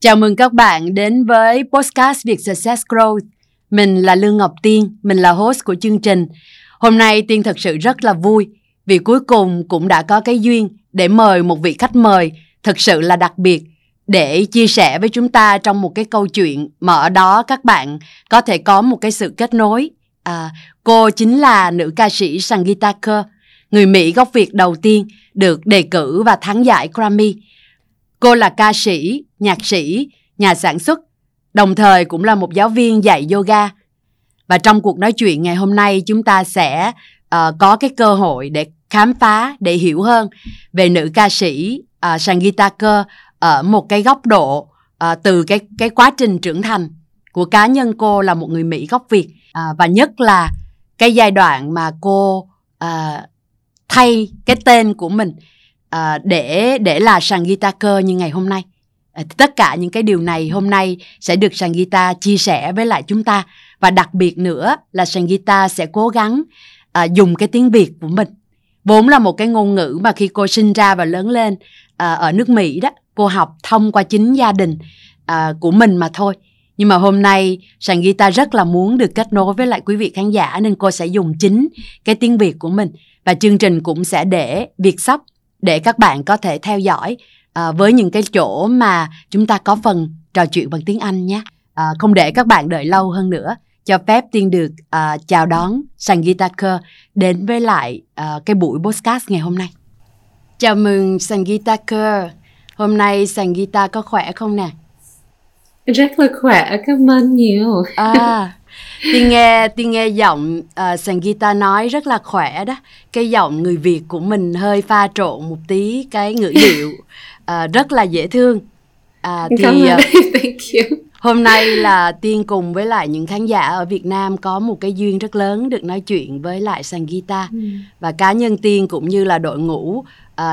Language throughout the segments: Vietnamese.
Chào mừng các bạn đến với podcast Việt Success Growth. Mình là Lương Ngọc Tiên, mình là host của chương trình. Hôm nay Tiên thật sự rất là vui vì cuối cùng cũng đã có cái duyên để mời một vị khách mời thật sự là đặc biệt để chia sẻ với chúng ta trong một cái câu chuyện mà ở đó các bạn có thể có một cái sự kết nối. À, cô chính là nữ ca sĩ Sangeeta Kerr, người Mỹ gốc Việt đầu tiên được đề cử và thắng giải Grammy. Cô là ca sĩ, nhạc sĩ, nhà sản xuất, đồng thời cũng là một giáo viên dạy yoga. Và trong cuộc nói chuyện ngày hôm nay chúng ta sẽ uh, có cái cơ hội để khám phá, để hiểu hơn về nữ ca sĩ ờ, uh, Sangeeta Kerr ở một cái góc độ uh, từ cái cái quá trình trưởng thành của cá nhân cô là một người Mỹ gốc Việt uh, và nhất là cái giai đoạn mà cô uh, thay cái tên của mình uh, để để là sàn guitar cơ như ngày hôm nay. Ờ, tất cả những cái điều này hôm nay sẽ được sàn guitar chia sẻ với lại chúng ta. Và đặc biệt nữa là sàn guitar sẽ cố gắng à, dùng cái tiếng việt của mình. Vốn là một cái ngôn ngữ mà khi cô sinh ra và lớn lên à, ở nước mỹ đó cô học thông qua chính gia đình à, của mình mà thôi. Nhưng mà hôm nay sàn guitar rất là muốn được kết nối với lại quý vị khán giả nên cô sẽ dùng chính cái tiếng việt của mình. Và chương trình cũng sẽ để việt sóc để các bạn có thể theo dõi uh, với những cái chỗ mà chúng ta có phần trò chuyện bằng tiếng Anh nhé. Uh, không để các bạn đợi lâu hơn nữa, cho phép tiên được uh, chào đón Sangeeta Kaur đến với lại uh, cái buổi podcast ngày hôm nay. Chào mừng Sangeeta Kaur. Hôm nay Sangeeta có khỏe không nè? Rất là khỏe, cảm ơn nhiều. À, Tiên nghe Tiên nghe giọng uh, Sangeeta nói rất là khỏe đó. Cái giọng người Việt của mình hơi pha trộn một tí cái ngữ điệu uh, rất là dễ thương. À, thì. Uh, Thank you. Hôm nay là Tiên cùng với lại những khán giả ở Việt Nam có một cái duyên rất lớn được nói chuyện với lại Sangeeta ừ. và cá nhân Tiên cũng như là đội ngũ uh,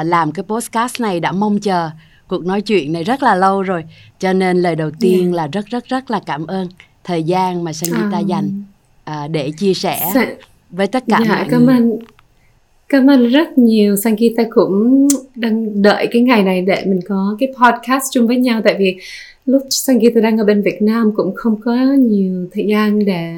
làm cái podcast này đã mong chờ cuộc nói chuyện này rất là lâu rồi cho nên lời đầu tiên yeah. là rất rất rất là cảm ơn thời gian mà Sangeeta à. dành à, để chia sẻ Sa- với tất cả dạ, mọi cảm ơn cảm ơn rất nhiều Sangeeta cũng đang đợi cái ngày này để mình có cái podcast chung với nhau tại vì lúc Sangeeta đang ở bên Việt Nam cũng không có nhiều thời gian để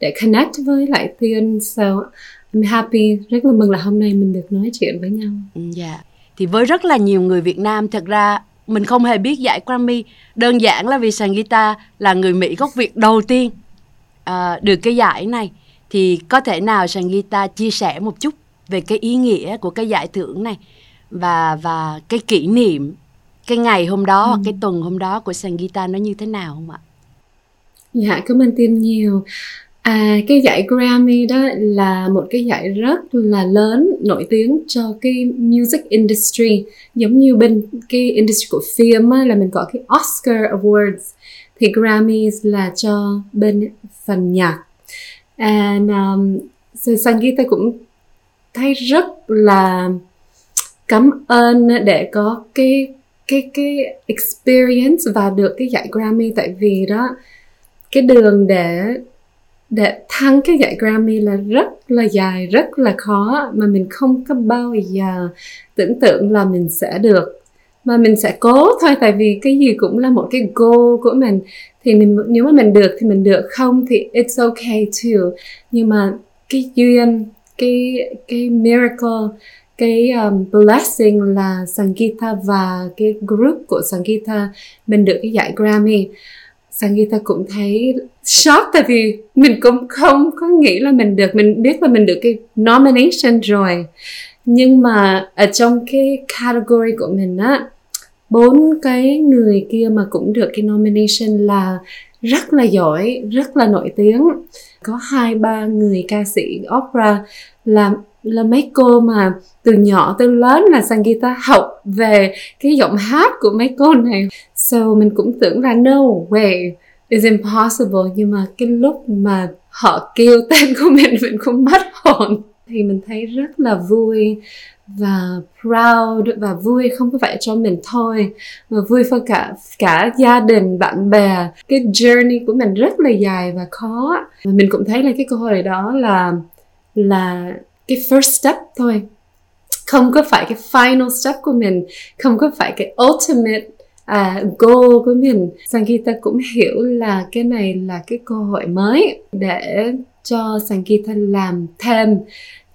để connect với lại Tiên so I'm happy rất là mừng là hôm nay mình được nói chuyện với nhau. Ừ, dạ. Yeah. Thì với rất là nhiều người Việt Nam thật ra mình không hề biết giải Grammy đơn giản là vì sàn guitar là người Mỹ gốc Việt đầu tiên uh, được cái giải này thì có thể nào sàn guitar chia sẻ một chút về cái ý nghĩa của cái giải thưởng này và và cái kỷ niệm cái ngày hôm đó ừ. hoặc cái tuần hôm đó của sàn guitar nó như thế nào không ạ? Dạ cảm ơn Tiên nhiều. À, cái giải Grammy đó là một cái giải rất là lớn nổi tiếng cho cái music industry. Giống như bên cái industry của phim á, là mình có cái Oscar Awards. Thì Grammys là cho bên phần nhạc. And um, so Sangeeta cũng thấy rất là cảm ơn để có cái cái cái experience và được cái giải Grammy. Tại vì đó cái đường để để thắng cái giải Grammy là rất là dài rất là khó mà mình không có bao giờ tưởng tượng là mình sẽ được. Mà mình sẽ cố thôi tại vì cái gì cũng là một cái goal của mình. Thì mình, nếu mà mình được thì mình được không thì it's okay too. Nhưng mà cái duyên cái cái miracle cái um, blessing là Sangeeta và cái group của Sangeeta mình được cái giải Grammy. Sangeeta cũng thấy shock tại vì mình cũng không có nghĩ là mình được, mình biết là mình được cái nomination rồi. Nhưng mà ở trong cái category của mình á, bốn cái người kia mà cũng được cái nomination là rất là giỏi, rất là nổi tiếng. Có hai, ba người ca sĩ opera là là mấy cô mà từ nhỏ tới lớn là sang guitar học về cái giọng hát của mấy cô này. So, mình cũng tưởng là no way is impossible, nhưng mà cái lúc mà họ kêu tên của mình mình cũng mất hồn. Thì mình thấy rất là vui và proud và vui không có phải cho mình thôi, mà vui cho cả cả gia đình, bạn bè. Cái journey của mình rất là dài và khó. Và mình cũng thấy là cái cơ hội đó là là cái first step thôi. Không có phải cái final step của mình không có phải cái ultimate à, goal của mình. Sangita cũng hiểu là cái này là cái cơ hội mới để cho Sangita làm thêm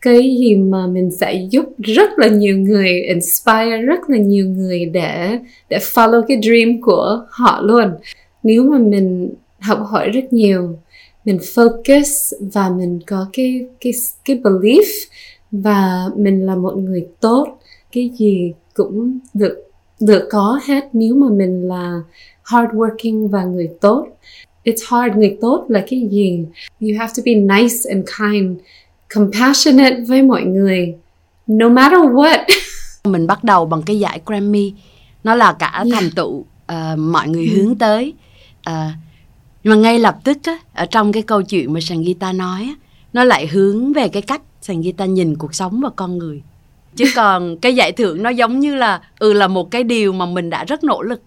cái gì mà mình sẽ giúp rất là nhiều người inspire rất là nhiều người để để follow cái dream của họ luôn. Nếu mà mình học hỏi rất nhiều mình focus và mình có cái cái cái belief và mình là một người tốt cái gì cũng được được có hết nếu mà mình là hardworking và người tốt. It's hard người tốt là cái gì? You have to be nice and kind compassionate với mọi người no matter what. Mình bắt đầu bằng cái giải Grammy nó là cả yeah. thành tựu uh, mọi người hướng tới uh, nhưng mà ngay lập tức á, ở trong cái câu chuyện mà Sangita nói á, nó lại hướng về cái cách Sangita nhìn cuộc sống và con người. Chứ còn cái giải thưởng nó giống như là ừ là một cái điều mà mình đã rất nỗ lực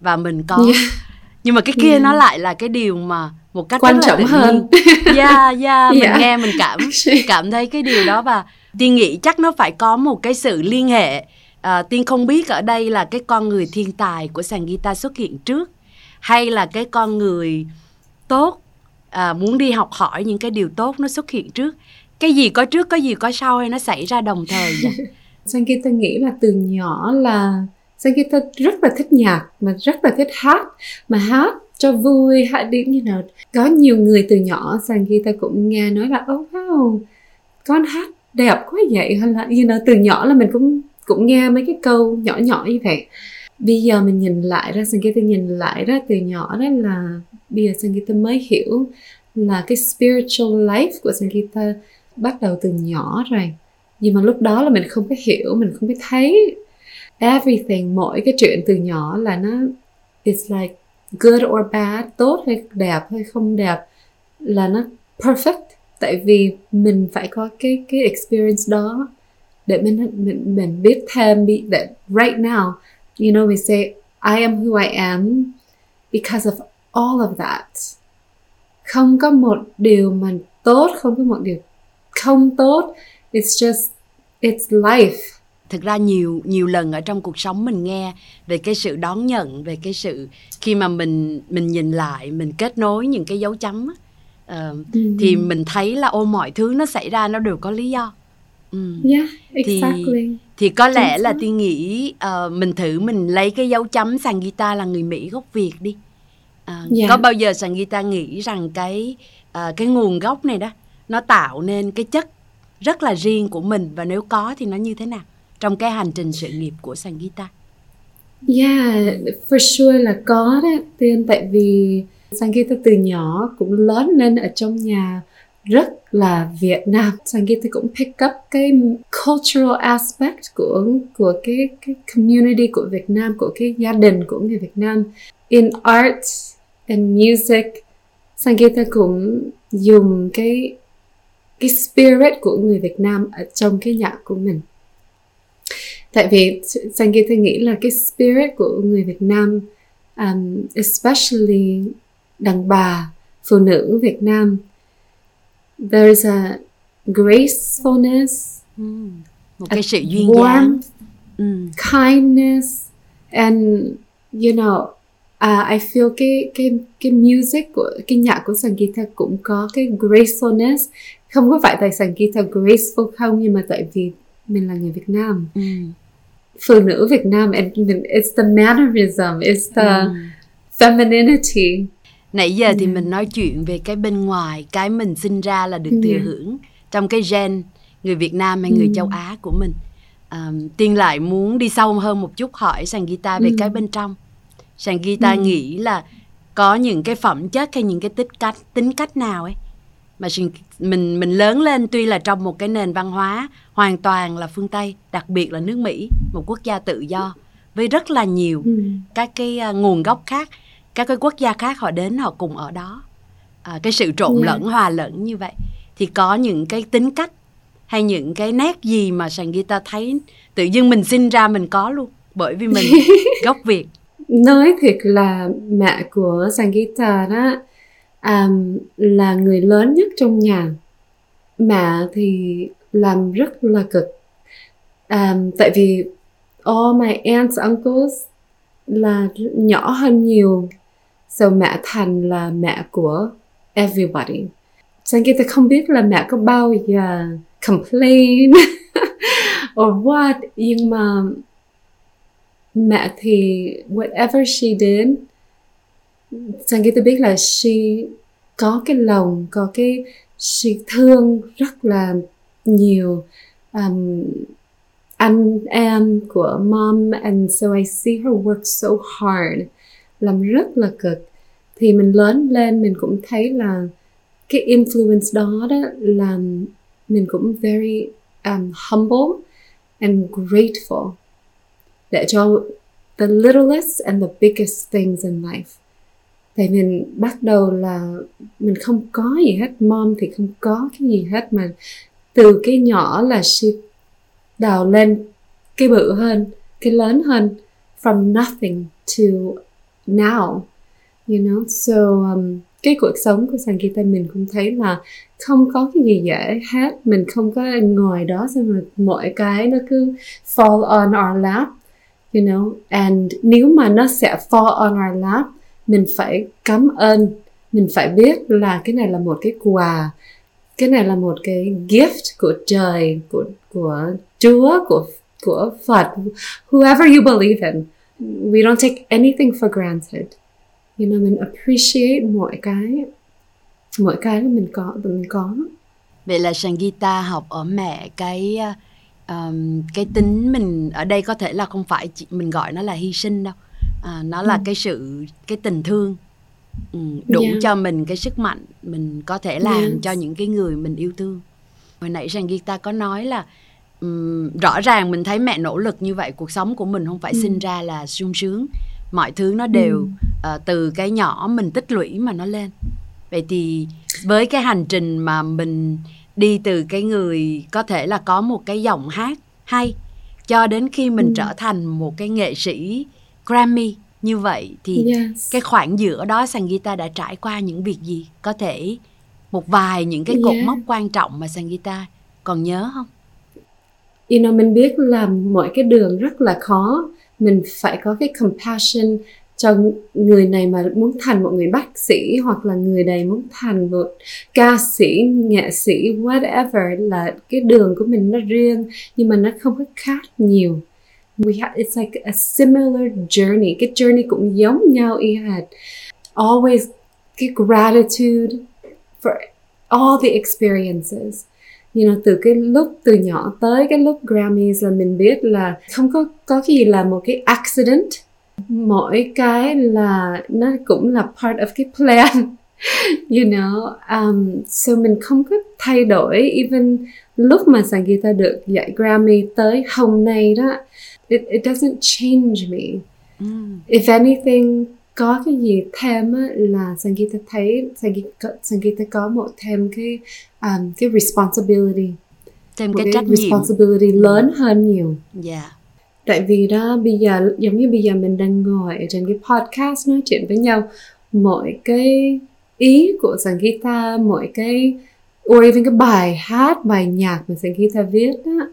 và mình có. Yeah. nhưng mà cái kia yeah. nó lại là cái điều mà một cách quan trọng hơn. yeah yeah mình yeah. nghe mình cảm cảm thấy cái điều đó và tiên nghĩ chắc nó phải có một cái sự liên hệ. À, tiên không biết ở đây là cái con người thiên tài của sàn guitar xuất hiện trước hay là cái con người tốt à, muốn đi học hỏi những cái điều tốt nó xuất hiện trước? Cái gì có trước có gì có sau hay nó xảy ra đồng thời vậy? Sankita nghĩ là từ nhỏ là Sankita rất là thích nhạc mà rất là thích hát. Mà hát cho vui hát đến như nào. Có nhiều người từ nhỏ Sankita cũng nghe nói là oh wow con hát đẹp quá vậy. Hay là you know, từ nhỏ là mình cũng cũng nghe mấy cái câu nhỏ nhỏ như vậy bây giờ mình nhìn lại ra Sankita nhìn lại ra từ nhỏ đó là bây giờ Sankita mới hiểu là cái spiritual life của Sankita bắt đầu từ nhỏ rồi. Nhưng mà lúc đó là mình không có hiểu, mình không có thấy. Everything, mỗi cái chuyện từ nhỏ là nó, it's like good or bad, tốt hay đẹp hay không đẹp, là nó perfect. Tại vì mình phải có cái cái experience đó để mình mình mình biết thêm để right now you know we say I am who I am because of all of that. Không có một điều mà tốt không có một điều không tốt. It's just it's life. Thực ra nhiều nhiều lần ở trong cuộc sống mình nghe về cái sự đón nhận về cái sự khi mà mình mình nhìn lại mình kết nối những cái dấu chấm uh, mm-hmm. thì mình thấy là ô mọi thứ nó xảy ra nó đều có lý do ừ. yeah, exactly. thì thì có lẽ là tiên nghĩ uh, mình thử mình lấy cái dấu chấm sàn guitar là người mỹ gốc việt đi uh, yeah. Có bao giờ sàn guitar nghĩ rằng cái uh, cái nguồn gốc này đó nó tạo nên cái chất rất là riêng của mình và nếu có thì nó như thế nào trong cái hành trình sự nghiệp của sàn guitar Yeah, for sure là có đấy Tiên tại vì Sangita từ nhỏ cũng lớn lên ở trong nhà rất là Việt Nam. Sangita cũng pick up cái cultural aspect của của cái cái community của Việt Nam, của cái gia đình của người Việt Nam. In art and music, Sangita cũng dùng cái cái spirit của người Việt Nam ở trong cái nhạc của mình tại vì Sangita nghĩ là cái spirit của người Việt Nam um, especially đàn bà phụ nữ Việt Nam there's a gracefulness mm. một cái sự duyên dáng mm. kindness and you know uh, I feel cái cái cái music của cái nhạc của Sangita cũng có cái gracefulness không có phải tại Sangita graceful không nhưng mà tại vì mình là người Việt Nam mm phụ nữ Việt Nam and it's the mannerism it's the mm. femininity nãy giờ yeah. thì mình nói chuyện về cái bên ngoài cái mình sinh ra là được thừa yeah. hưởng trong cái gen người Việt Nam hay người mm. châu Á của mình um, tiên lại muốn đi sâu hơn một chút hỏi sàn guitar về mm. cái bên trong sàn guitar mm. nghĩ là có những cái phẩm chất hay những cái tích cách tính cách nào ấy mà mình mình lớn lên tuy là trong một cái nền văn hóa hoàn toàn là phương Tây, đặc biệt là nước Mỹ, một quốc gia tự do với rất là nhiều ừ. các cái uh, nguồn gốc khác, các cái quốc gia khác họ đến họ cùng ở đó. À, cái sự trộn yeah. lẫn hòa lẫn như vậy thì có những cái tính cách hay những cái nét gì mà sàn guitar thấy tự dưng mình sinh ra mình có luôn bởi vì mình gốc Việt. Nói thiệt là mẹ của sàn guitar đó um, là người lớn nhất trong nhà mẹ thì làm rất là cực um, tại vì all my aunts uncles là nhỏ hơn nhiều so mẹ thành là mẹ của everybody. Sangita không biết là mẹ có bao giờ complain or what nhưng mà mẹ thì whatever she did Sangita biết là she có cái lòng có cái she thương rất là nhiều um, anh em của mom and so I see her work so hard làm rất là cực. Thì mình lớn lên mình cũng thấy là cái influence đó đó làm mình cũng very um, humble and grateful để cho the littlest and the biggest things in life. Tại mình bắt đầu là mình không có gì hết mom thì không có cái gì hết mà từ cái nhỏ là she đào lên cái bự hơn cái lớn hơn from nothing to now you know so um, cái cuộc sống của Sankita mình cũng thấy là không có cái gì dễ hết. Mình không có ngồi đó xong rồi mọi cái nó cứ fall on our lap you know. And nếu mà nó sẽ fall on our lap mình phải cảm ơn. Mình phải biết là cái này là một cái quà. Cái này là một cái gift của trời của của Chúa của của Phật whoever you believe in we don't take anything for granted you know mình appreciate mọi cái mọi cái mà mình có mình có vậy là Sangita học ở mẹ cái um, cái tính mình ở đây có thể là không phải chỉ, mình gọi nó là hy sinh đâu à, nó là ừ. cái sự cái tình thương ừ, đủ yeah. cho mình cái sức mạnh mình có thể làm yes. cho những cái người mình yêu thương hồi nãy Sangita có nói là um, rõ ràng mình thấy mẹ nỗ lực như vậy cuộc sống của mình không phải ừ. sinh ra là sung sướng mọi thứ nó đều ừ. uh, từ cái nhỏ mình tích lũy mà nó lên vậy thì với cái hành trình mà mình đi từ cái người có thể là có một cái giọng hát hay cho đến khi mình ừ. trở thành một cái nghệ sĩ Grammy như vậy thì yes. cái khoảng giữa đó Sangita đã trải qua những việc gì có thể một vài những cái cột yeah. mốc quan trọng mà Sangita còn nhớ không? You know, mình biết là mọi cái đường rất là khó. Mình phải có cái compassion cho người này mà muốn thành một người bác sĩ hoặc là người này muốn thành một ca sĩ nghệ sĩ whatever là cái đường của mình nó riêng nhưng mà nó không có khác nhiều. We have it's like a similar journey. Cái journey cũng giống nhau y hệt always cái gratitude for all the experiences you know từ cái lúc từ nhỏ tới cái lúc Grammys là mình biết là không có có cái gì là một cái accident. Mỗi cái là nó cũng là part of cái plan. You know um, so mình không có thay đổi. Even lúc mà Sangita được giải Grammy tới hôm nay đó it, it doesn't change me. Mm. if anything có cái gì thêm á, là Sangita thấy Sangita, Sangita có một thêm cái um, cái responsibility. Thêm cái, cái trách nhiệm. responsibility lớn hơn nhiều. Yeah dạ. tại vì đó bây giờ giống như bây giờ mình đang ngồi ở trên cái podcast nói chuyện với nhau mỗi cái ý của Sangita mỗi cái or even cái bài hát bài nhạc mà Sangita viết đó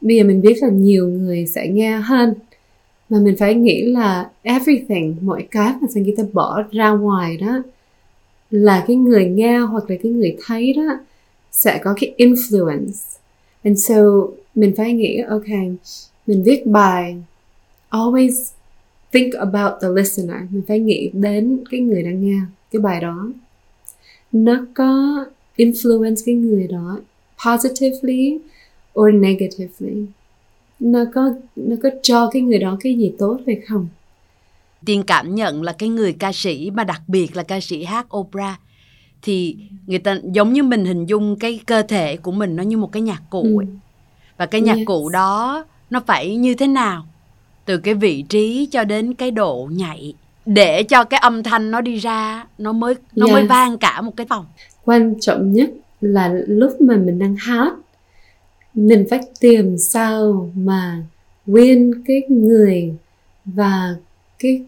bây giờ mình biết là nhiều người sẽ nghe hơn mà mình phải nghĩ là everything mọi cái mà Sangita bỏ ra ngoài đó, là cái người nghe hoặc là cái người thấy đó, sẽ có cái influence. And so, mình phải nghĩ, ok, mình viết bài, always think about the listener. Mình phải nghĩ đến cái người đang nghe cái bài đó. Nó có influence cái người đó positively or negatively nó có nó có cho cái người đó cái gì tốt hay không tiên cảm nhận là cái người ca sĩ mà đặc biệt là ca sĩ hát opera thì người ta giống như mình hình dung cái cơ thể của mình nó như một cái nhạc cụ ấy. Ừ. và cái nhạc yes. cụ đó nó phải như thế nào từ cái vị trí cho đến cái độ nhạy để cho cái âm thanh nó đi ra nó mới nó yes. mới vang cả một cái phòng quan trọng nhất là lúc mà mình đang hát mình phải tìm sao mà nguyên cái người và cái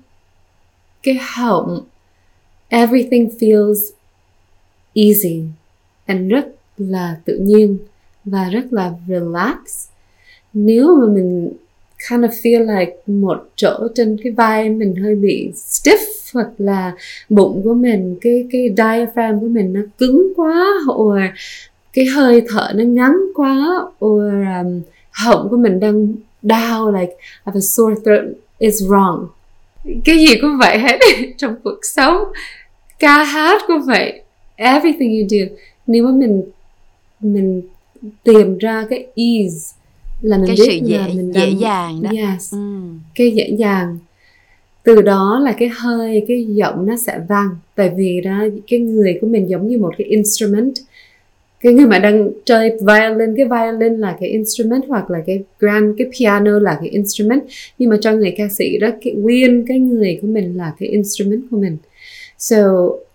cái họng. Everything feels easy and rất là tự nhiên và rất là relax. Nếu mà mình kind of feel like một chỗ trên cái vai mình hơi bị stiff hoặc là bụng của mình, cái cái diaphragm của mình nó cứng quá hoặc cái hơi thở nó ngắn quá or um, họng của mình đang đau like I have a sore throat is wrong. Cái gì cũng vậy hết trong cuộc sống. Ca hát cũng vậy. Everything you do. Nếu mà mình mình tìm ra cái ease là mình cái biết sự dễ là mình dễ đang dàng đó. Yes. Ừ. cái dễ dàng. Từ đó là cái hơi cái giọng nó sẽ vang. Tại vì đó cái người của mình giống như một cái instrument cái người mà đang chơi violin, cái violin là cái instrument hoặc là cái grand, cái piano là cái instrument. Nhưng mà cho người ca sĩ đó, cái nguyên cái người của mình là cái instrument của mình. So,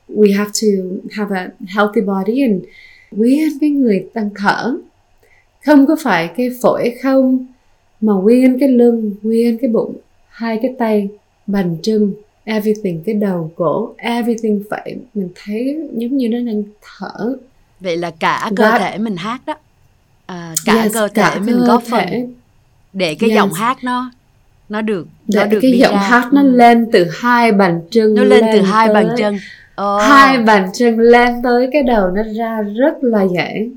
we have to have a healthy body and nguyên cái người đang thở. Không có phải cái phổi không, mà nguyên cái lưng nguyên cái bụng, hai cái tay, bàn chân, everything, cái đầu, cổ, everything phải, mình thấy giống như nó đang thở vậy là cả cơ That- thể mình hát đó à, cả Yes, cơ thể cả mình cơ góp thể. phần để cái Yes. giọng hát nó nó được nó để được cái giọng ra. hát nó Ừ. lên từ hai bàn chân nó lên từ hai tới- bàn chân Ồ. hai bàn chân lên tới cái đầu nó ra rất là dễ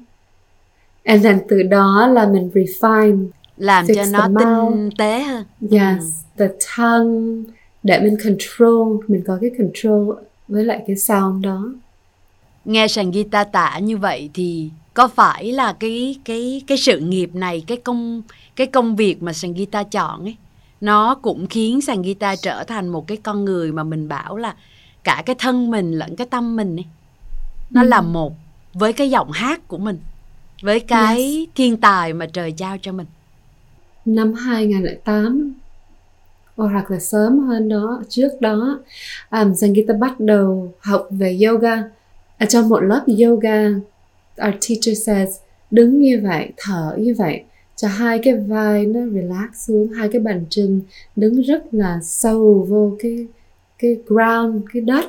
and then từ đó là mình refine làm cho nó tinh tế hơn yes Ừ. the tongue để mình control mình có cái control với lại cái sound đó nghe sàn guitar tả như vậy thì có phải là cái cái cái sự nghiệp này cái công cái công việc mà sàn guitar chọn ấy nó cũng khiến sàn guitar trở thành một cái con người mà mình bảo là cả cái thân mình lẫn cái tâm mình ấy nó Ừ. là một với cái giọng hát của mình với cái thiên tài mà trời trao cho mình. Năm 2008 hoặc là sớm hơn đó trước đó um, Sangita bắt đầu học về yoga ở trong một lớp yoga our teacher says đứng như vậy thở như vậy cho hai cái vai nó relax xuống hai cái bàn chân đứng rất là sâu vô cái cái ground cái đất.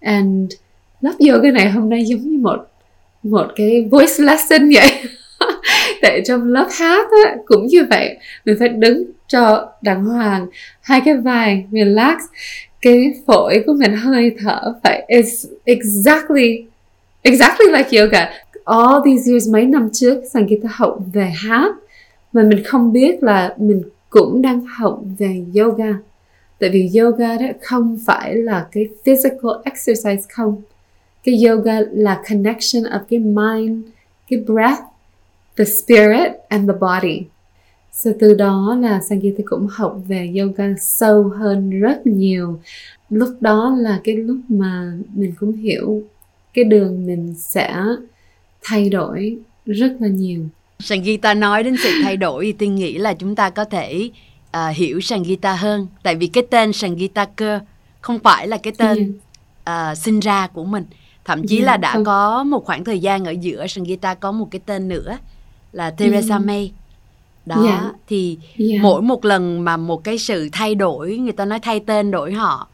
And lớp yoga này hôm nay giống như một một cái voice lesson vậy. Tại trong lớp hát á, cũng như vậy mình phải đứng cho đàng hoàng. Hai cái vai, relax. Cái phổi của mình hơi thở phải is exactly exactly like yoga. All these years, mấy năm trước Sangita học về hát, mà mình không biết là mình cũng đang học về yoga. Tại vì yoga đó không phải là cái physical exercise không. Cái yoga là connection of cái mind, cái breath, the spirit and the body. So từ đó là Sangita cũng học về yoga sâu hơn rất nhiều. Lúc đó là cái lúc mà mình cũng hiểu cái đường mình sẽ thay đổi rất là nhiều. Sangita nói đến sự thay đổi thì tôi nghĩ là chúng ta có thể à, hiểu Sangita hơn tại vì cái tên Sangita cơ không phải là cái tên Yeah. à, sinh ra của mình thậm chí Yeah, là đã không. có một khoảng thời gian ở giữa Sangita có một cái tên nữa là Teresa Ừ. May đó Yeah. thì Yeah. mỗi một lần mà một cái sự thay đổi người ta nói thay tên đổi họ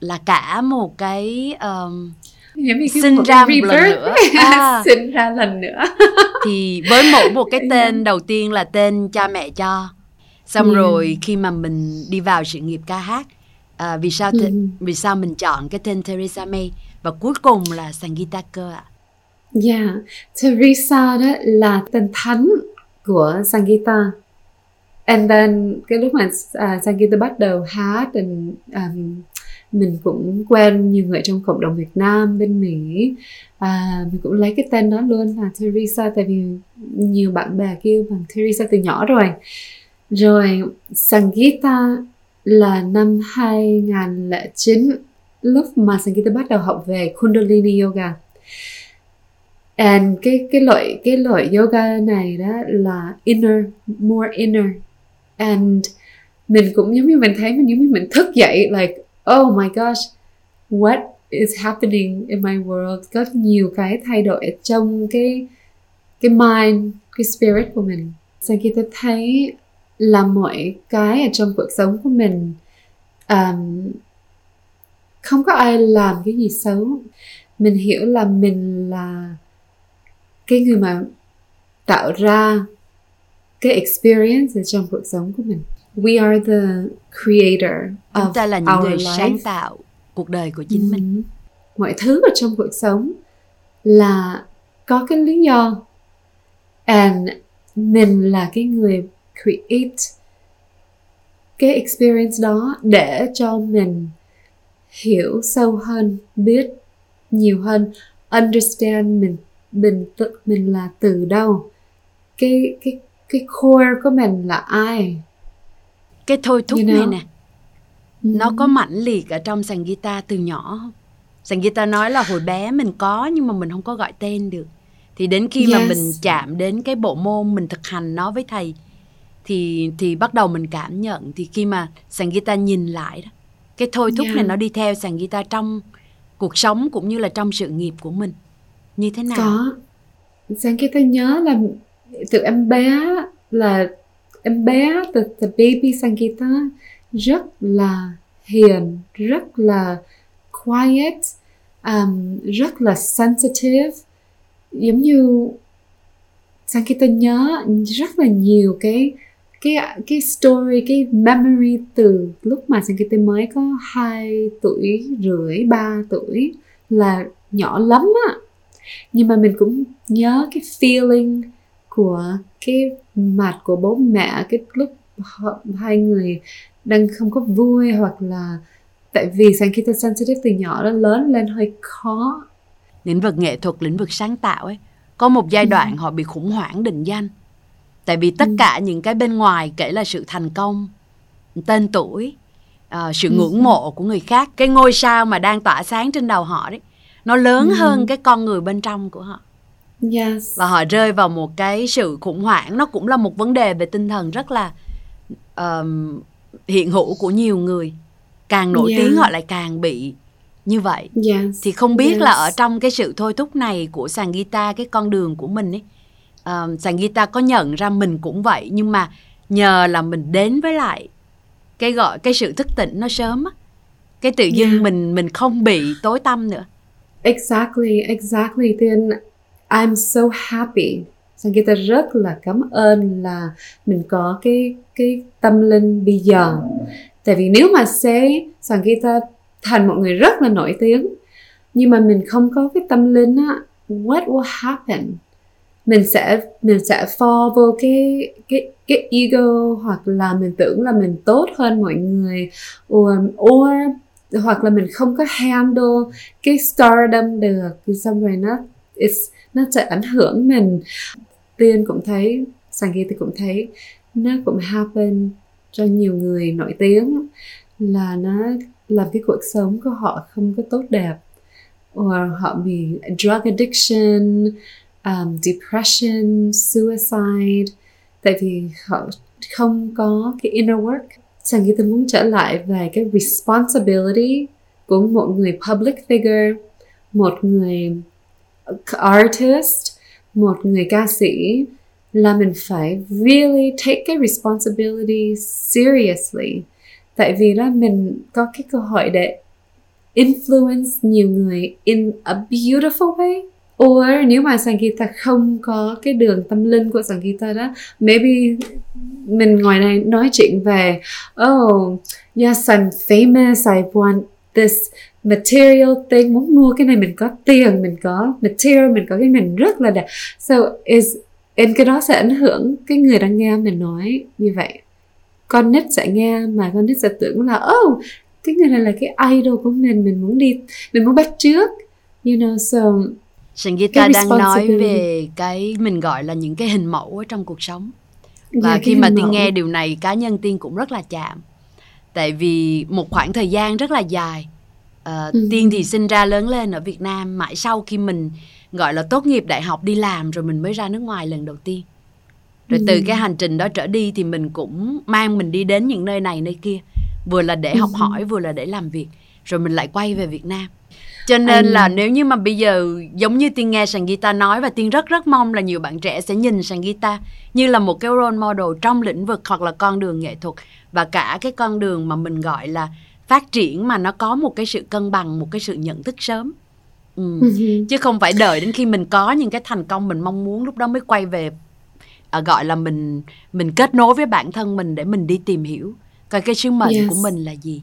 là cả một cái um, sinh ra một lần nữa. À. sinh ra lần nữa. thì với mỗi một cái tên đầu tiên là tên cha mẹ cho xong Yeah. rồi khi mà mình đi vào sự nghiệp ca hát à, vì sao thế, Ừ. vì sao mình chọn cái tên Teresa May và cuối cùng là Sangita cơ ạ Yeah, Teresa đó là tên thánh của Sangita. And then cái lúc mà uh, Sangita bắt đầu hát and, um, mình cũng quen nhiều người trong cộng đồng Việt Nam bên Mỹ. À, mình cũng lấy cái tên đó luôn là Teresa tại vì nhiều bạn bè kêu bằng Teresa từ nhỏ rồi. Rồi Sangita là năm 2009 lúc mà Sangita bắt đầu học về Kundalini Yoga. And cái cái loại cái loại yoga này đó là inner, more inner. And mình cũng giống như mình thấy mình giống như mình thức dậy like oh my gosh, what is happening in my world? Có nhiều cái thay đổi trong cái cái mind, cái spirit của mình. Sau khi tôi thấy là mọi cái ở trong cuộc sống của mình um, không có ai làm cái gì xấu mình hiểu là mình là cái người mà tạo ra cái experience ở trong cuộc sống của mình we are the creator chúng of ta là những người life. sáng tạo cuộc đời của chính mình Ừ. mọi thứ ở trong cuộc sống là có cái lý do and mình là cái người create cái experience đó để cho mình hiểu sâu hơn biết nhiều hơn understand mình mình tự mình là từ đâu? Cái cái cái core của mình là ai? Cái thôi thúc You này know? nè nó có mãnh liệt ở trong sàn guitar từ nhỏ không? Sàn guitar nói là hồi bé mình có nhưng mà mình không có gọi tên được. Thì đến khi mà Yes. mình chạm đến cái bộ môn mình thực hành nó với thầy thì thì bắt đầu mình cảm nhận. Thì khi mà sàn guitar nhìn lại đó cái thôi thúc Yeah. này nó đi theo sàn guitar trong cuộc sống cũng như là trong sự nghiệp của mình như thế nào? Có. Sáng kia tôi nhớ là từ em bé là em bé từ từ baby Sangita rất là hiền rất là quiet um, rất là sensitive. Giống như Sangita nhớ rất là nhiều cái cái cái story cái memory từ lúc mà Sangita mới có 2 tuổi rưỡi 3 tuổi là nhỏ lắm á nhưng mà mình cũng nhớ cái feeling của cái mặt của bố mẹ cái lúc họ, hai người đang không có vui hoặc là tại vì Sankita sensitive từ nhỏ đến lớn lên hơi khó lĩnh vực nghệ thuật lĩnh vực sáng tạo ấy có một giai đoạn họ bị khủng hoảng định danh tại vì tất Ừ. cả những cái bên ngoài kể là sự thành công tên tuổi ờ, sự Ừ. ngưỡng mộ của người khác cái ngôi sao mà đang tỏa sáng trên đầu họ đấy nó lớn Ừ. hơn cái con người bên trong của họ yes và họ rơi vào một cái sự khủng hoảng nó cũng là một vấn đề về tinh thần rất là ờm, hiện hữu của nhiều người càng nổi Yeah. tiếng họ lại càng bị như vậy yes thì không biết Yes. là ở trong cái sự thôi thúc này của sàn guitar cái con đường của mình ấy uh, sàn guitar có nhận ra mình cũng vậy nhưng mà nhờ là mình đến với lại cái gọi cái sự thức tỉnh nó sớm á cái tự dưng Yeah. mình mình không bị tối tăm nữa Exactly, exactly. Then I'm so happy. Sangita rất là cảm ơn là mình có cái cái tâm linh bây giờ. Tại vì nếu mà say Sangita thành một người rất là nổi tiếng nhưng mà mình không có cái tâm linh á, what will happen? Mình sẽ mình sẽ fall vô cái cái cái ego hoặc là mình tưởng là mình tốt hơn mọi người or, or hoặc là mình không có handle cái stardom được xong rồi nó it's, nó sẽ ảnh hưởng mình. Tiên cũng thấy Sangita cũng thấy nó cũng happen cho nhiều người nổi tiếng là nó làm cái cuộc sống của họ không có tốt đẹp. Or họ bị drug addiction um, depression suicide. Tại vì họ không có cái inner work. Sangita muốn trở lại về cái responsibility của một người public figure, một người artist, một người ca sĩ là mình phải really take cái responsibility seriously. Tại vì đó mình có cái cơ hội để influence nhiều người in a beautiful way. Or nếu mà Sangeeta không có cái đường tâm linh của Sangeeta đó, maybe mình ngoài này nói chuyện về oh yes I'm famous I want this material thing muốn mua cái này mình có tiền mình có material mình có cái mình rất là đẹp. So is and cái đó sẽ ảnh hưởng cái người đang nghe mình nói như vậy. Con nít sẽ nghe mà con nít sẽ tưởng là oh cái người này là cái idol của mình mình muốn đi mình muốn bắt trước you know so Sangita Cái đang nói về cái mình gọi là những cái hình mẫu ở trong cuộc sống và yeah, khi mà tiên nghe điều này cá nhân tiên cũng rất là chạm tại vì một khoảng thời gian rất là dài ờ, Ừ. tiên thì sinh ra lớn lên ở việt nam mãi sau khi mình gọi là tốt nghiệp đại học đi làm rồi mình mới ra nước ngoài lần đầu tiên rồi từ Ừ. cái hành trình đó trở đi thì mình cũng mang mình đi đến những nơi này nơi kia vừa là để học Ừ. hỏi vừa là để làm việc rồi mình lại quay về việt nam cho nên Anh- là nếu như mà bây giờ giống như tiên nghe sàn guitar nói và tiên rất rất mong là nhiều bạn trẻ sẽ nhìn sàn guitar như là một cái role model trong lĩnh vực hoặc là con đường nghệ thuật và cả cái con đường mà mình gọi là phát triển mà nó có một cái sự cân bằng một cái sự nhận thức sớm ừ. Ừ. chứ không phải đợi đến khi mình có những cái thành công mình mong muốn lúc đó mới quay về à, gọi là mình mình kết nối với bản thân mình để mình đi tìm hiểu coi cái sứ mệnh yes. của mình là gì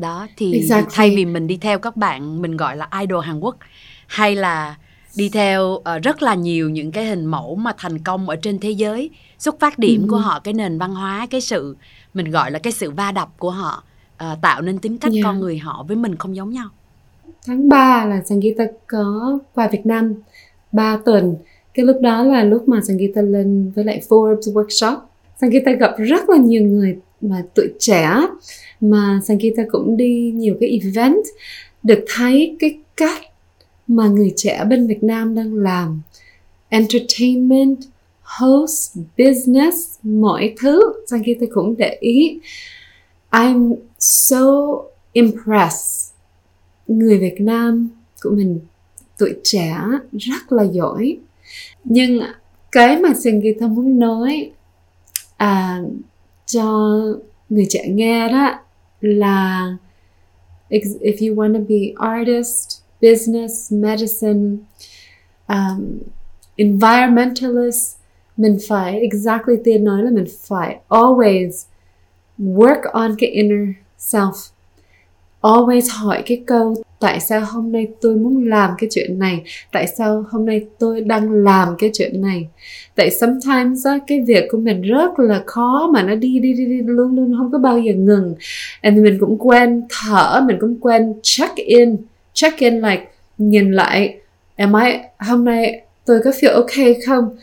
đó thì exactly. thay vì mình đi theo các bạn mình gọi là idol Hàn Quốc hay là đi theo uh, rất là nhiều những cái hình mẫu mà thành công ở trên thế giới xuất phát điểm ừ. của họ cái nền văn hóa cái sự mình gọi là cái sự va đập của họ uh, tạo nên tính cách yeah. con người họ với mình không giống nhau tháng 3 là Sangita có qua Việt Nam 3 tuần cái lúc đó là lúc mà Sangita lên với lại Forbes workshop Sangita gặp rất là nhiều người mà tuổi trẻ mà Sangita cũng đi nhiều cái event. Được thấy cái cách mà người trẻ bên Việt Nam đang làm entertainment host business mọi thứ Sangita cũng để ý. I'm so impressed. Người Việt Nam của mình tuổi trẻ rất là giỏi. Nhưng cái mà Sangita muốn nói à, cho người trẻ nghe đó là if you want to be artist, business, medicine, um, environmentalist, mình phải exactly tiên nói là mình phải always work on cái inner self. Always hỏi cái câu tại sao hôm nay tôi muốn làm cái chuyện này? Tại sao hôm nay tôi đang làm cái chuyện này? Tại sometimes á, cái việc của mình rất là khó mà nó đi đi đi, đi luôn luôn không có bao giờ ngừng. And mình cũng quen thở mình cũng quen check in. Check in like nhìn lại am I hôm nay tôi có feel okay không?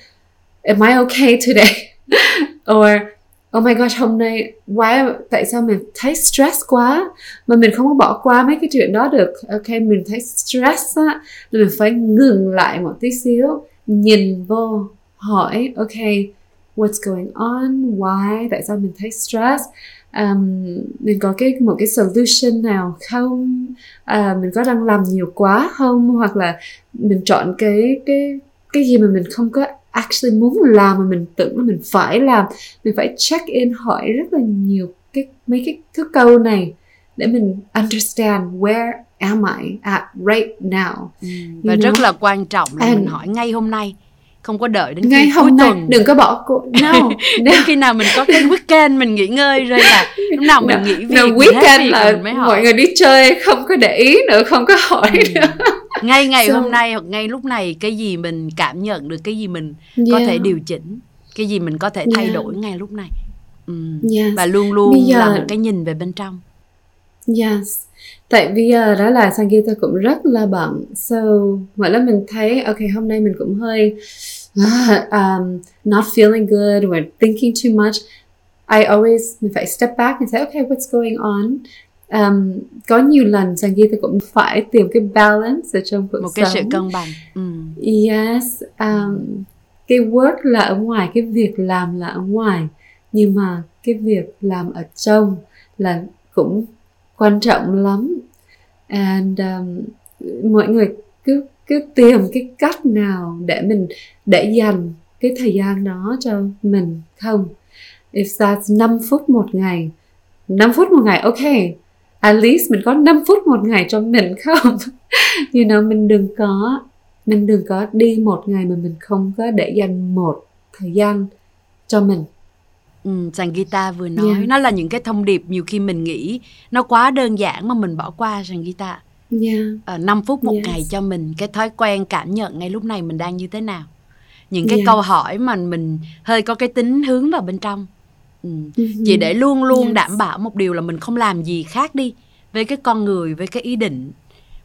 Am I okay today? Or oh my gosh hôm nay why tại sao mình thấy stress quá? Mà mình không có bỏ qua mấy cái chuyện đó được. Ok mình thấy stress á mình phải ngừng lại một tí xíu. Nhìn vô hỏi ok what's going on? Why? Tại sao mình thấy stress? Um, mình có cái một cái solution nào không? Uh, mình có đang làm nhiều quá không? Hoặc là mình chọn cái cái cái gì mà mình không có actually muốn làm mà mình tưởng là mình phải làm mình phải check in hỏi rất là nhiều cái mấy cái, cái câu này để mình understand where am I at right now ừ. và you rất know? là quan trọng là And mình hỏi ngay hôm nay không có đợi đến ngay khi hôm cuối nay tuần. đừng có bỏ cuộc. No, no. đến khi nào mình có cái weekend mình nghỉ ngơi rồi là lúc nào mình no, nghỉ việc no, weekend là mọi người đi chơi không có để ý nữa không có hỏi ừ. nữa. Ngay ngày so, hôm nay hoặc ngay lúc này cái gì mình cảm nhận được cái gì mình yeah. có thể điều chỉnh cái gì mình có thể thay yeah. đổi ngay lúc này. Um, yes. và luôn luôn giờ, là một cái nhìn về bên trong. Yes. Tại vì giờ đó là Sangita cũng rất là bận. So mỗi lần mình thấy ok hôm nay mình cũng hơi uh, um, not feeling good or thinking too much I always mình phải step back and say okay what's going on? Um, có nhiều lần Sangita cũng phải tìm cái balance ở trong cuộc một sống một cái sự cân bằng. Ừ. yes um, cái work là ở ngoài cái việc làm là ở ngoài. Nhưng mà cái việc làm ở trong là cũng quan trọng lắm. And um, mọi người cứ cứ tìm cái cách nào để mình để dành cái thời gian đó cho mình không? If that's 5 phút một ngày 5 phút một ngày ok. At least mình có 5 phút một ngày cho mình không? You know mình đừng có mình đừng có đi một ngày mà mình không có để dành một thời gian cho mình. Ừ, sàn guitar vừa nói yeah. nó là những cái thông điệp nhiều khi mình nghĩ nó quá đơn giản mà mình bỏ qua sàn guitar yeah. à, 5 phút một yes. ngày cho mình cái thói quen cảm nhận ngay lúc này mình đang như thế nào những cái yeah. câu hỏi mà mình hơi có cái tính hướng vào bên trong ừ. mm-hmm. chỉ để luôn luôn yes. đảm bảo một điều là mình không làm gì khác đi với cái con người với cái ý định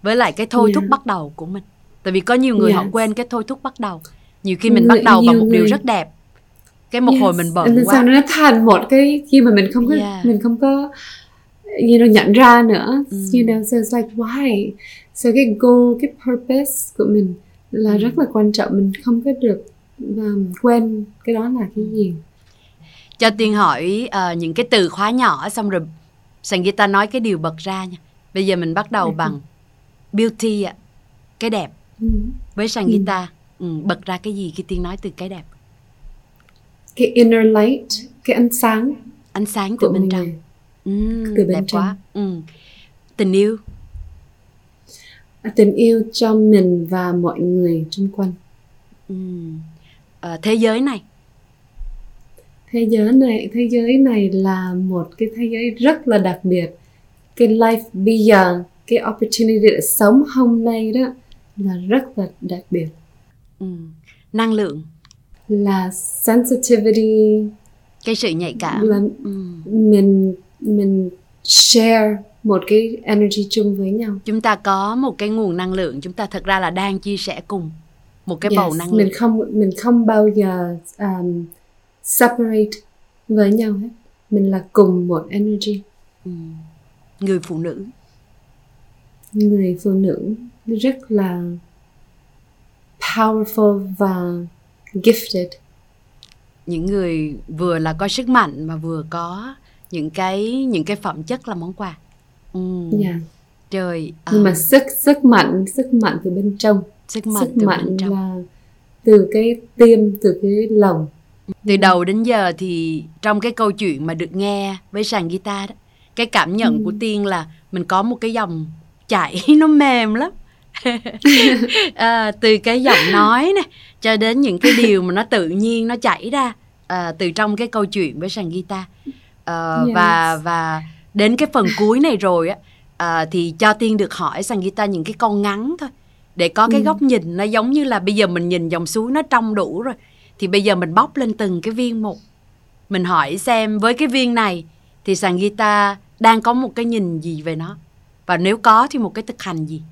với lại cái thôi yeah. thúc bắt đầu của mình tại vì có nhiều người yes. họ quên cái thôi thúc bắt đầu nhiều khi mình người, bắt đầu bằng một người. điều rất đẹp cái một yes. hồi mình bận quá sao nó thành một cái khi mà mình không có yeah. mình không có you know nhận ra nữa mm. you know so it's like why so cái goal cái purpose của mình là mm. rất là quan trọng mình không có được um, quên cái đó là cái gì cho tiên hỏi uh, những cái từ khóa nhỏ xong rồi Sangita nói cái điều bật ra nha bây giờ mình bắt đầu okay. bằng beauty ạ cái đẹp mm. với Sangita mm. ừ, bật ra cái gì khi tiên nói từ cái đẹp cái inner light cái ánh sáng ánh sáng từ bên trong ừ, từ bên đẹp trong. quá ừ. tình yêu à, tình yêu cho mình và mọi người xung quanh ừ. à, thế giới này thế giới này thế giới này là một cái thế giới rất là đặc biệt cái life bây giờ cái opportunity để sống hôm nay đó là rất là đặc biệt ừ. năng lượng là sensitivity cái sự nhạy cảm là ừ. mình mình share một cái energy chung với nhau. Chúng ta có một cái nguồn năng lượng chúng ta thật ra là đang chia sẻ cùng một cái yes, bầu năng lượng. mình không mình không bao giờ um, separate với nhau hết. Mình là cùng một energy. Ừ. người phụ nữ. Người phụ nữ rất là powerful và gifted. Những người vừa là có sức mạnh mà vừa có những cái những cái phẩm chất là món quà ừ. yeah. trời nhưng uh, mà sức sức mạnh sức mạnh từ bên trong sức mạnh, sức từ mạnh bên trong. là từ cái tim từ cái lòng từ đầu đến giờ thì trong cái câu chuyện mà được nghe với sàn guitar đó cái cảm nhận ừ. của tiên là mình có một cái dòng chảy nó mềm lắm à, từ cái giọng nói này cho đến những cái điều mà nó tự nhiên nó chảy ra à, từ trong cái câu chuyện với sàn guitar à, yes. và và đến cái phần cuối này rồi á à, thì cho tiên được hỏi sàn guitar những cái câu ngắn thôi để có cái ừ. góc nhìn nó giống như là bây giờ mình nhìn dòng suối nó trong đủ rồi thì bây giờ mình bóc lên từng cái viên một mình hỏi xem với cái viên này thì sàn guitar đang có một cái nhìn gì về nó và nếu có thì một cái thực hành gì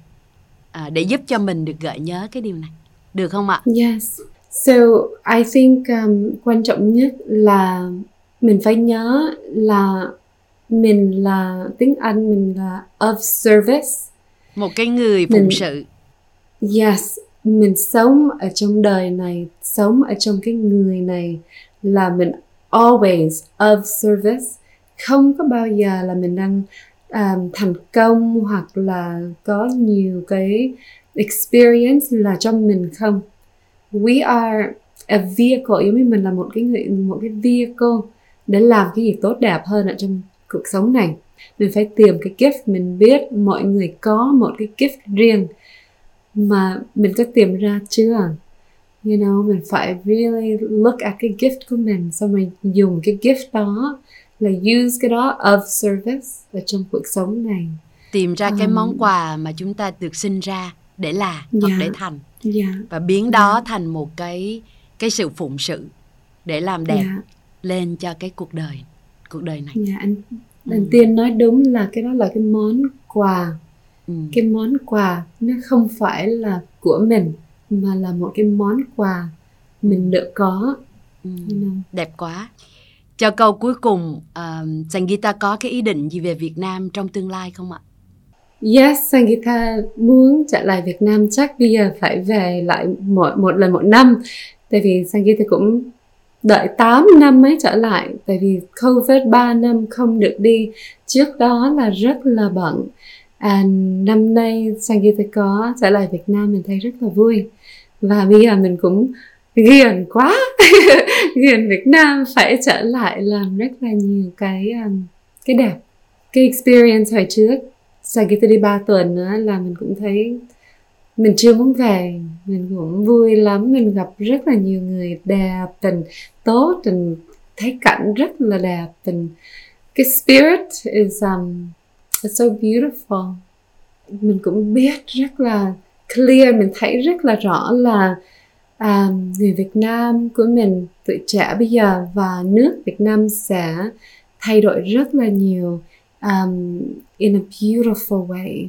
à, để giúp cho mình được gợi nhớ cái điều này được không ạ? Yes. So I think um, quan trọng nhất là mình phải nhớ là mình là tiếng Anh mình là of service. Một cái người phụng mình, sự. Yes mình sống ở trong đời này sống ở trong cái người này là mình always of service. Không có bao giờ là mình đang um, thành công hoặc là có nhiều cái experience là cho mình không. We are a vehicle như mình là một cái người một cái vehicle để làm cái gì tốt đẹp hơn ở trong cuộc sống này mình phải tìm cái gift mình biết mọi người có một cái gift riêng mà mình có tìm ra chưa? You know mình phải really look at cái gift của mình xong rồi dùng cái gift đó là use cái đó of service ở trong cuộc sống này. Tìm ra um, cái món quà mà chúng ta được sinh ra để là yeah, hoặc để thành. Yeah, và biến đó yeah. thành một cái cái sự phụng sự để làm đẹp. Yeah. Lên cho cái cuộc đời cuộc đời này. Yeah, anh ừ. anh tiên nói đúng là cái đó là cái món quà. Ừ. Cái món quà nó không phải là của mình mà là một cái món quà mình được có. Ừ. Đẹp quá. Cho câu cuối cùng, uh, Sangita có cái ý định gì về Việt Nam trong tương lai không ạ? Yes, Sangita muốn trở lại Việt Nam chắc bây giờ phải về lại một một lần một năm. Tại vì Sangita cũng đợi 8 năm mới trở lại tại vì Covid 3 năm không được đi. Trước đó là rất là bận. À, năm nay Sangita có trở lại Việt Nam mình thấy rất là vui. Và bây giờ mình cũng ghiền quá ghiền Việt Nam phải trở lại làm rất là nhiều cái um, cái đẹp cái experience hồi trước sang khi đi 3 tuần nữa là mình cũng thấy mình chưa muốn về mình cũng vui lắm mình gặp rất là nhiều người đẹp tình tốt tình thấy cảnh rất là đẹp tình. Cái spirit is um it's so beautiful. Mình cũng biết rất là clear mình thấy rất là rõ là um, người Việt Nam của mình tuổi trẻ bây giờ và nước Việt Nam sẽ thay đổi rất là nhiều um, in a beautiful way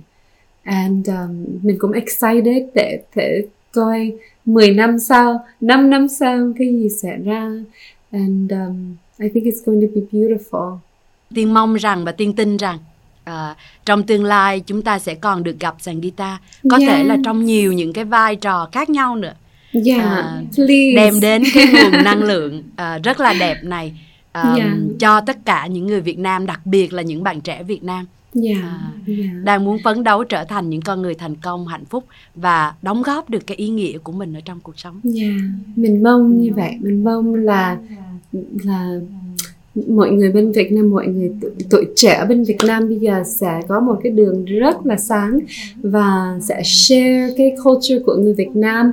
and um, mình cũng excited để thể coi 10 năm sau 5 năm sau cái gì sẽ ra and um, I think it's going to be beautiful Tiên mong rằng và tiên tin rằng uh, trong tương lai chúng ta sẽ còn được gặp sàn guitar có yes. thể là trong nhiều những cái vai trò khác nhau nữa yeah, à, please. đem đến cái nguồn năng lượng à, rất là đẹp này um, yeah. cho tất cả những người Việt Nam đặc biệt là những bạn trẻ Việt Nam yeah, à, yeah. đang muốn phấn đấu trở thành những con người thành công hạnh phúc và đóng góp được cái ý nghĩa của mình ở trong cuộc sống. Yeah. Mình mong như vậy, mình mong là là mọi người bên Việt Nam, mọi người tuổi trẻ bên Việt Nam bây giờ sẽ có một cái đường rất là sáng và sẽ share cái culture của người Việt Nam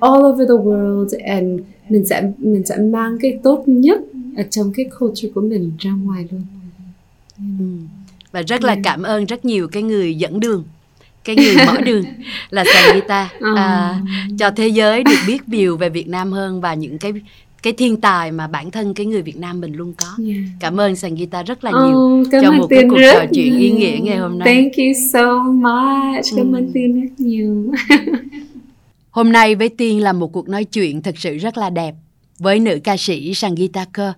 all over the world and mình sẽ mình sẽ mang cái tốt nhất ở trong cái culture của mình ra ngoài luôn ừ. Và rất là cảm ơn rất nhiều cái người dẫn đường cái người mở đường là Sangita ờ. à, cho thế giới được biết nhiều về Việt Nam hơn và những cái cái thiên tài mà bản thân cái người Việt Nam mình luôn có. Yeah. Cảm ơn Sangita rất là nhiều oh, cho một cái cuộc trò chuyện ý nghĩa ngày hôm nay. Thank you so much. Cảm ơn ừ. Tiên rất nhiều. hôm nay với Tiên là một cuộc nói chuyện thật sự rất là đẹp với nữ ca sĩ Sangita Cơ.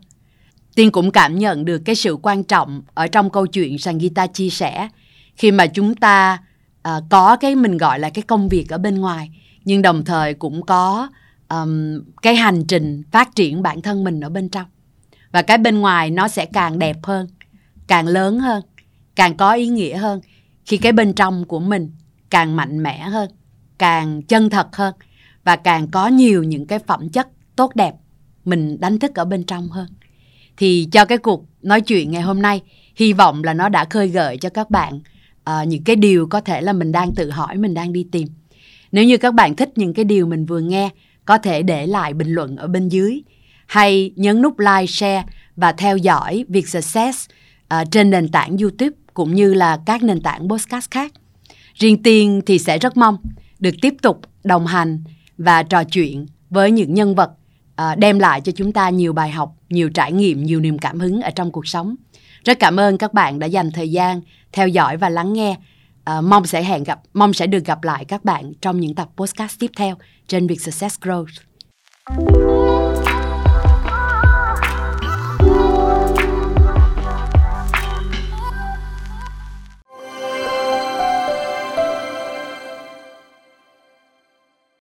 Tiên cũng cảm nhận được cái sự quan trọng ở trong câu chuyện Sangita chia sẻ. Khi mà chúng ta uh, có cái mình gọi là cái công việc ở bên ngoài nhưng đồng thời cũng có um, cái hành trình phát triển bản thân mình ở bên trong. Và cái bên ngoài nó sẽ càng đẹp hơn càng lớn hơn càng có ý nghĩa hơn. Khi cái bên trong của mình càng mạnh mẽ hơn càng chân thật hơn và càng có nhiều những cái phẩm chất tốt đẹp mình đánh thức ở bên trong hơn thì cho cái cuộc nói chuyện ngày hôm nay hy vọng là nó đã khơi gợi cho các bạn uh, những cái điều có thể là mình đang tự hỏi mình đang đi tìm. Nếu như các bạn thích những cái điều mình vừa nghe có thể để lại bình luận ở bên dưới. Hay nhấn nút like share và theo dõi việc success uh, trên nền tảng youtube cũng như là các nền tảng podcast khác. Riêng tiên thì sẽ rất mong được tiếp tục đồng hành và trò chuyện với những nhân vật Ờ, đem lại cho chúng ta nhiều bài học nhiều trải nghiệm nhiều niềm cảm hứng ở trong cuộc sống rất cảm ơn các bạn đã dành thời gian theo dõi và lắng nghe. À, mong sẽ hẹn gặp, mong sẽ được gặp lại các bạn trong những tập podcast tiếp theo trên Việc Success Growth.